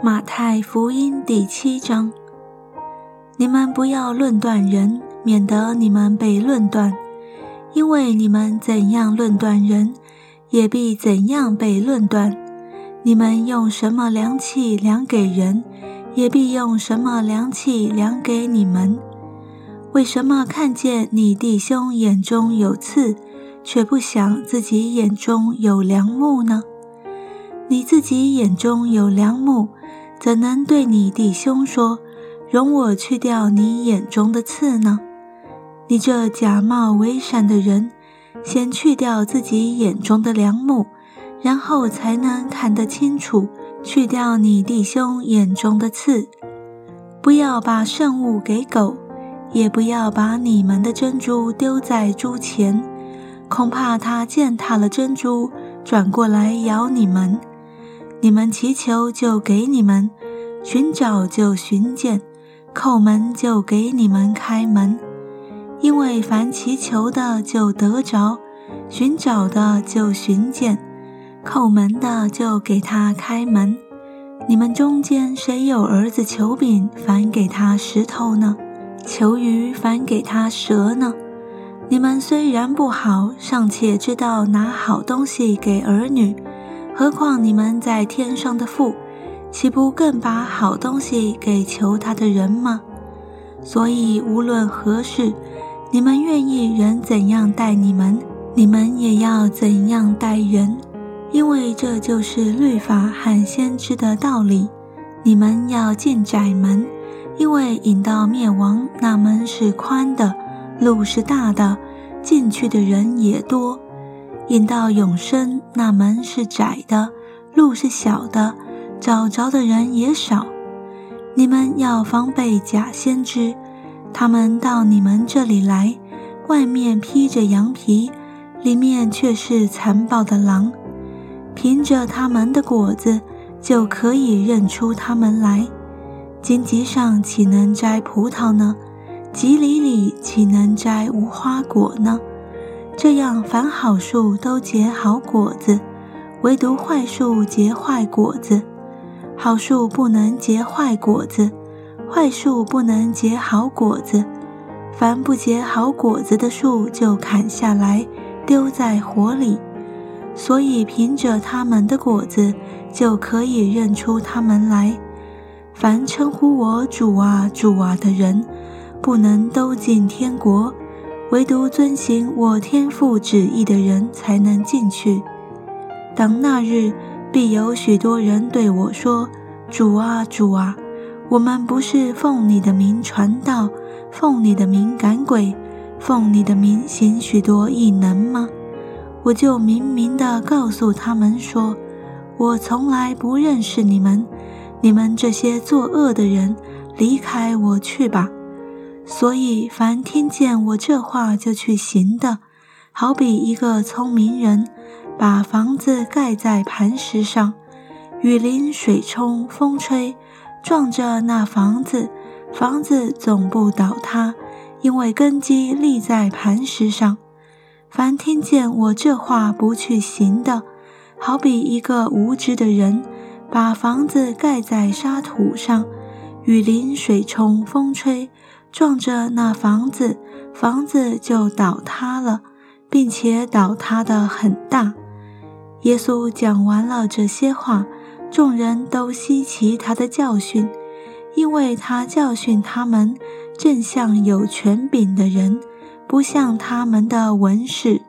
马太福音第七章：你们不要论断人，免得你们被论断。因为你们怎样论断人，也必怎样被论断。你们用什么量器量给人，也必用什么量器量给你们。为什么看见你弟兄眼中有刺，却不想自己眼中有梁木呢？你自己眼中有梁木。怎能对你弟兄说：“容我去掉你眼中的刺呢？”你这假冒为善的人，先去掉自己眼中的梁木，然后才能看得清楚，去掉你弟兄眼中的刺。不要把圣物给狗，也不要把你们的珍珠丢在猪前，恐怕它践踏了珍珠，转过来咬你们。你们祈求就给你们，寻找就寻见，叩门就给你们开门。因为凡祈求的就得着，寻找的就寻见，叩门的就给他开门。你们中间谁有儿子求饼，反给他石头呢？求鱼，反给他蛇呢？你们虽然不好，尚且知道拿好东西给儿女。何况你们在天上的父，岂不更把好东西给求他的人吗？所以无论何事，你们愿意人怎样待你们，你们也要怎样待人，因为这就是律法和先知的道理。你们要进窄门，因为引到灭亡那门是宽的，路是大的，进去的人也多。引到永生那门是窄的，路是小的，找着的人也少。你们要防备假先知，他们到你们这里来，外面披着羊皮，里面却是残暴的狼。凭着他们的果子，就可以认出他们来。荆棘上岂能摘葡萄呢？棘里里岂能摘无花果呢？这样，凡好树都结好果子，唯独坏树结坏果子。好树不能结坏果子，坏树不能结好果子。凡不结好果子的树，就砍下来丢在火里。所以，凭着他们的果子，就可以认出他们来。凡称呼我主啊、主啊的人，不能都进天国。唯独遵行我天父旨意的人才能进去。当那日，必有许多人对我说：“主啊，主啊，我们不是奉你的名传道，奉你的名赶鬼，奉你的名行许多异能吗？”我就明明地告诉他们说：“我从来不认识你们，你们这些作恶的人，离开我去吧。”所以，凡听见我这话就去行的，好比一个聪明人，把房子盖在磐石上，雨淋、水冲、风吹，撞着那房子，房子总不倒塌，因为根基立在磐石上。凡听见我这话不去行的，好比一个无知的人，把房子盖在沙土上，雨淋、水冲、风吹。撞着那房子，房子就倒塌了，并且倒塌的很大。耶稣讲完了这些话，众人都稀奇他的教训，因为他教训他们，正像有权柄的人，不像他们的文士。